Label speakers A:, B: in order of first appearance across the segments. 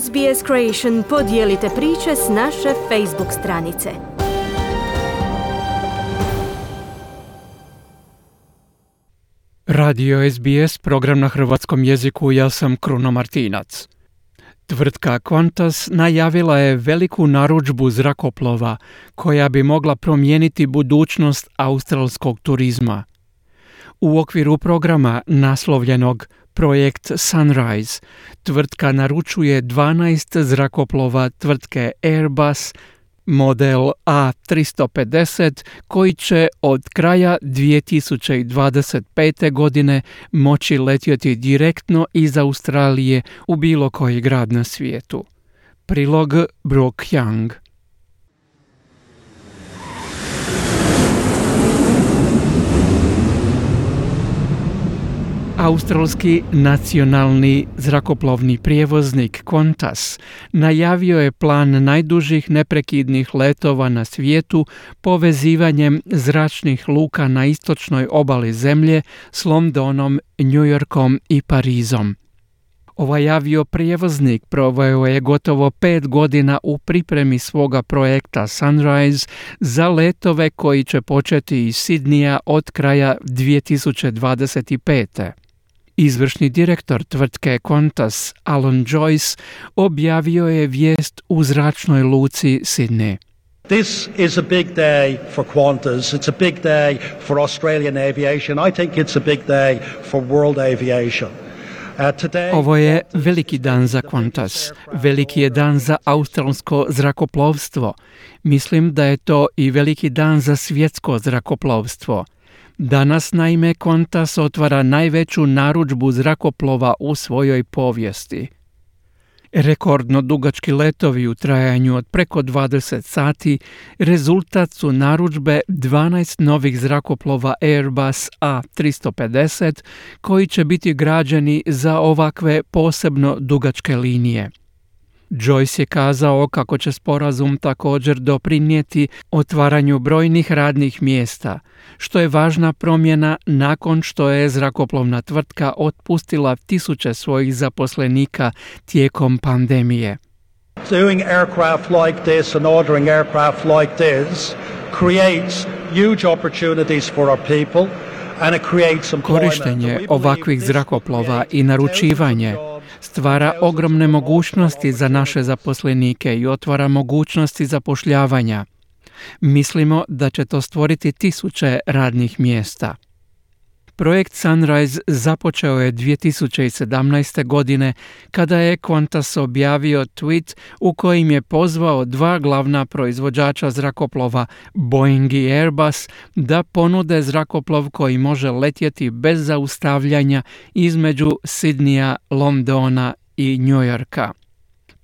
A: SBS Creation podijelite priče s naše Facebook stranice.
B: Radio SBS, program na hrvatskom jeziku, ja sam Kruno Martinac. Tvrtka Qantas najavila je veliku narudžbu zrakoplova koja bi mogla promijeniti budućnost australskog turizma. U okviru programa naslovljenog Projekt Sunrise tvrtka naručuje 12 zrakoplova tvrtke Airbus model A350 koji će od kraja 2025. godine moći letjeti direktno iz Australije u bilo koji grad na svijetu. Prilog Brooke Young Australski nacionalni zrakoplovni prijevoznik Qantas najavio je plan najdužih neprekidnih letova na svijetu povezivanjem zračnih luka na istočnoj obali zemlje s Londonom, New Yorkom i Parizom. Ovaj avio prijevoznik proveo je gotovo pet godina u pripremi svoga projekta Sunrise za letove koji će početi iz Sidnija od kraja 2025. Izvršni direktor tvrtke Qantas Alan Joyce objavio je vijest u zračnoj luci Sydney.
C: This is a big day for Qantas. It's a big day for Australian aviation. I think it's a big day for world aviation.
B: Uh, Ovo je veliki dan za Qantas, veliki je dan za australsko zrakoplovstvo. Mislim da je to i veliki dan za svjetsko zrakoplovstvo. Danas naime Qantas otvara najveću narudžbu zrakoplova u svojoj povijesti. Rekordno dugački letovi u trajanju od preko 20 sati rezultat su narudžbe 12 novih zrakoplova Airbus A350 koji će biti građeni za ovakve posebno dugačke linije. Joyce je kazao kako će sporazum također doprinijeti otvaranju brojnih radnih mjesta, što je važna promjena nakon što je zrakoplovna tvrtka otpustila tisuće svojih zaposlenika tijekom pandemije.
C: Doing aircraft like this and ordering aircraft like this creates huge opportunities for our people and it creates
B: Korištenje ovakvih zrakoplova i naručivanje stvara ogromne mogućnosti za naše zaposlenike i otvara mogućnosti zapošljavanja. Mislimo da će to stvoriti tisuće radnih mjesta. Projekt Sunrise započeo je 2017. godine kada je Qantas objavio tweet u kojim je pozvao dva glavna proizvođača zrakoplova Boeing i Airbus da ponude zrakoplov koji može letjeti bez zaustavljanja između Sidnija, Londona i New Yorka.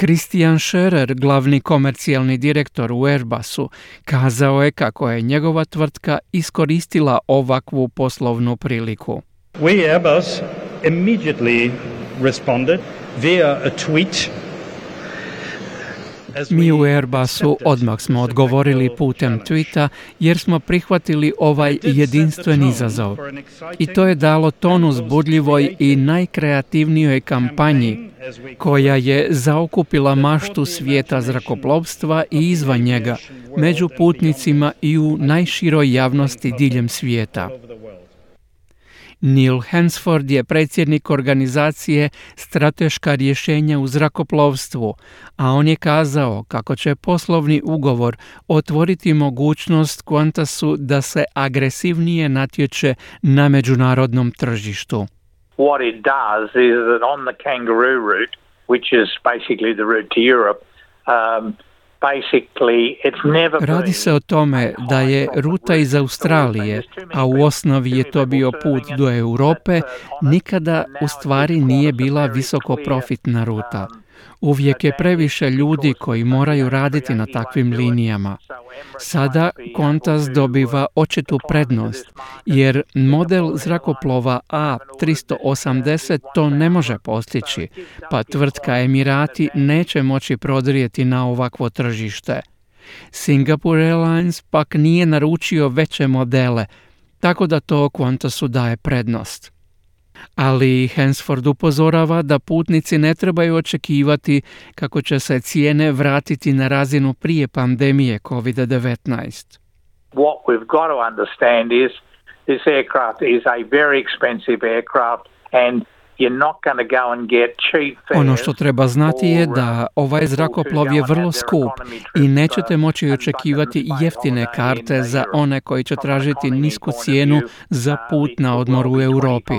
B: Christian Scherer, glavni komercijalni direktor u Airbusu, kazao je kako je njegova tvrtka iskoristila ovakvu poslovnu priliku.
D: We Airbus immediately responded via a tweet
B: mi u Airbusu odmah smo odgovorili putem tweeta jer smo prihvatili ovaj jedinstven izazov. I to je dalo ton uzbudljivoj i najkreativnijoj kampanji koja je zaokupila maštu svijeta zrakoplovstva i izvan njega, među putnicima i u najširoj javnosti diljem svijeta. Neil Hansford je predsjednik organizacije Strateška rješenja u zrakoplovstvu, a on je kazao kako će poslovni ugovor otvoriti mogućnost Qantasu da se agresivnije natječe na međunarodnom tržištu.
E: What it does is that on the kangaroo route, which is basically the route to Europe, um,
B: Radi se o tome da je ruta iz Australije, a u osnovi je to bio put do Europe, nikada u stvari nije bila visoko profitna ruta. Uvijek je previše ljudi koji moraju raditi na takvim linijama. Sada Qantas dobiva očitu prednost, jer model zrakoplova A380 to ne može postići, pa tvrtka Emirati neće moći prodrijeti na ovakvo tržište. Singapore Airlines pak nije naručio veće modele, tako da to Qantasu daje prednost. Ali Hansford upozorava da putnici ne trebaju očekivati kako će se cijene vratiti na razinu prije pandemije COVID-19.
E: What we've got to understand is this aircraft is a very expensive aircraft and
B: ono što treba znati je da ovaj zrakoplov je vrlo skup i nećete moći očekivati jeftine karte za one koji će tražiti nisku cijenu za put na odmor u Europi.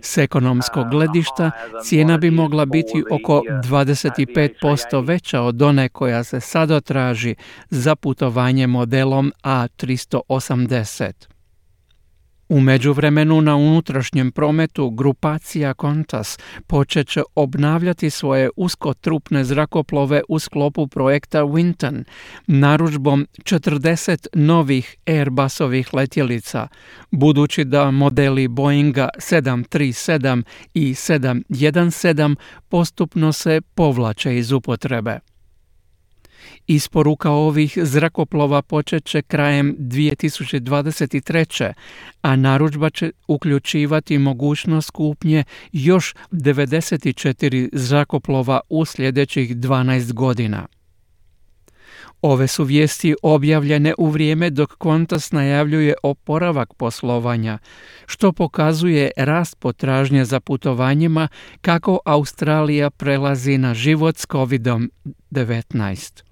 B: S ekonomskog gledišta cijena bi mogla biti oko 25% veća od one koja se sada traži za putovanje modelom A380. U međuvremenu na unutrašnjem prometu grupacija Qantas počet će obnavljati svoje uskotrupne zrakoplove u sklopu projekta Winton, naručbom 40 novih Airbusovih letjelica, budući da modeli Boeinga 737 i 717 postupno se povlače iz upotrebe. Isporuka ovih zrakoplova počet će krajem 2023. a narudžba će uključivati mogućnost kupnje još 94 zrakoplova u sljedećih 12 godina. Ove su vijesti objavljene u vrijeme dok Qantas najavljuje oporavak poslovanja, što pokazuje rast potražnje za putovanjima kako Australija prelazi na život s COVID-19.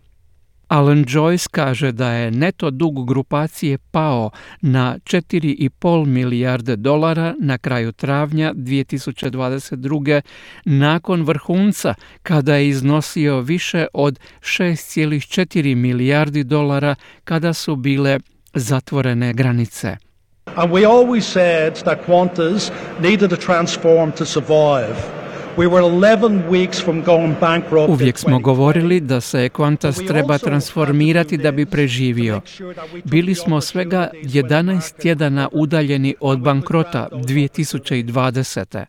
B: Alan Joyce kaže da je neto dug grupacije pao na 4,5 milijarde dolara na kraju travnja 2022. nakon vrhunca kada je iznosio više od 6,4 milijardi dolara kada su bile zatvorene granice.
C: And we always said that Qantas needed to transform to survive.
B: Uvijek smo govorili da se Qantas treba transformirati da bi preživio. Bili smo svega 11 tjedana udaljeni od bankrota 2020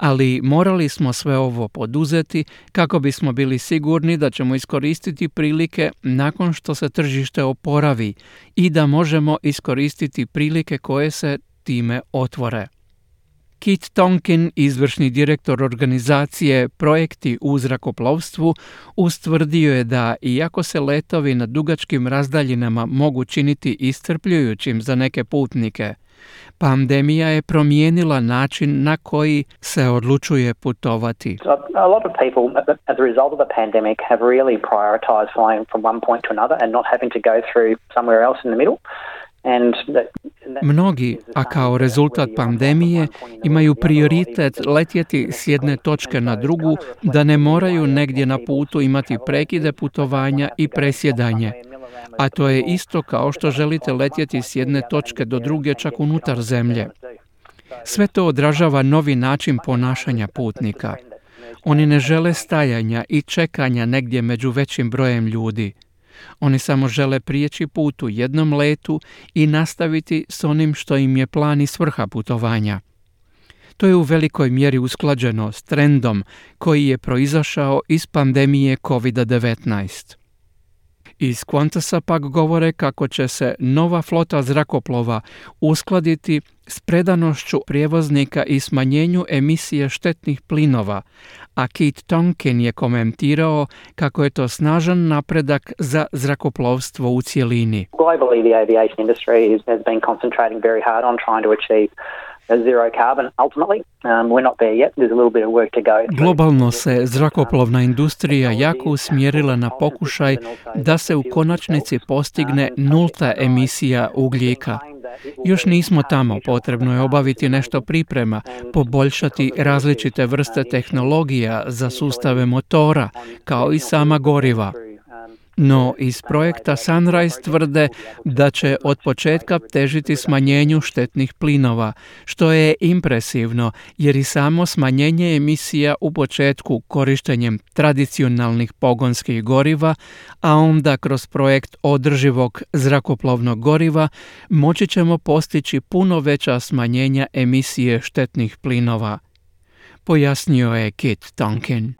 B: ali morali smo sve ovo poduzeti kako bismo bili sigurni da ćemo iskoristiti prilike nakon što se tržište oporavi i da možemo iskoristiti prilike koje se time otvore. Kit Tonkin, izvršni direktor organizacije Projekti u zrakoplovstvu, ustvrdio je da iako se letovi na dugačkim razdaljinama mogu činiti iscrpljujućim za neke putnike, pandemija je promijenila način na koji se odlučuje putovati.
F: A lot of people as a result of the pandemic have really prioritized flying from one point to another and not having to go through somewhere else in the middle.
B: Mnogi, a kao rezultat pandemije, imaju prioritet letjeti s jedne točke na drugu, da ne moraju negdje na putu imati prekide putovanja i presjedanje. A to je isto kao što želite letjeti s jedne točke do druge čak unutar zemlje. Sve to odražava novi način ponašanja putnika. Oni ne žele stajanja i čekanja negdje među većim brojem ljudi. Oni samo žele prijeći put u jednom letu i nastaviti s onim što im je plan i svrha putovanja. To je u velikoj mjeri usklađeno s trendom koji je proizašao iz pandemije COVID-19. Iz Qantasa pak govore kako će se nova flota zrakoplova uskladiti s predanošću prijevoznika i smanjenju emisije štetnih plinova, a Kit Tonkin je komentirao kako je to snažan napredak za zrakoplovstvo u cjelini.
F: Globally, the aviation industry has been concentrating very hard on trying to achieve zero carbon ultimately. Um, we're not there yet. There's a little bit of work to go.
B: Globalno se zrakoplovna industrija jako usmjerila na pokušaj da se u konačnici postigne nulta emisija ugljika. Još nismo tamo, potrebno je obaviti nešto priprema, poboljšati različite vrste tehnologija za sustave motora, kao i sama goriva. No iz projekta Sunrise tvrde da će od početka težiti smanjenju štetnih plinova, što je impresivno jer i samo smanjenje emisija u početku korištenjem tradicionalnih pogonskih goriva, a onda kroz projekt održivog zrakoplovnog goriva moći ćemo postići puno veća smanjenja emisije štetnih plinova. Pojasnio je Kit Tonkin.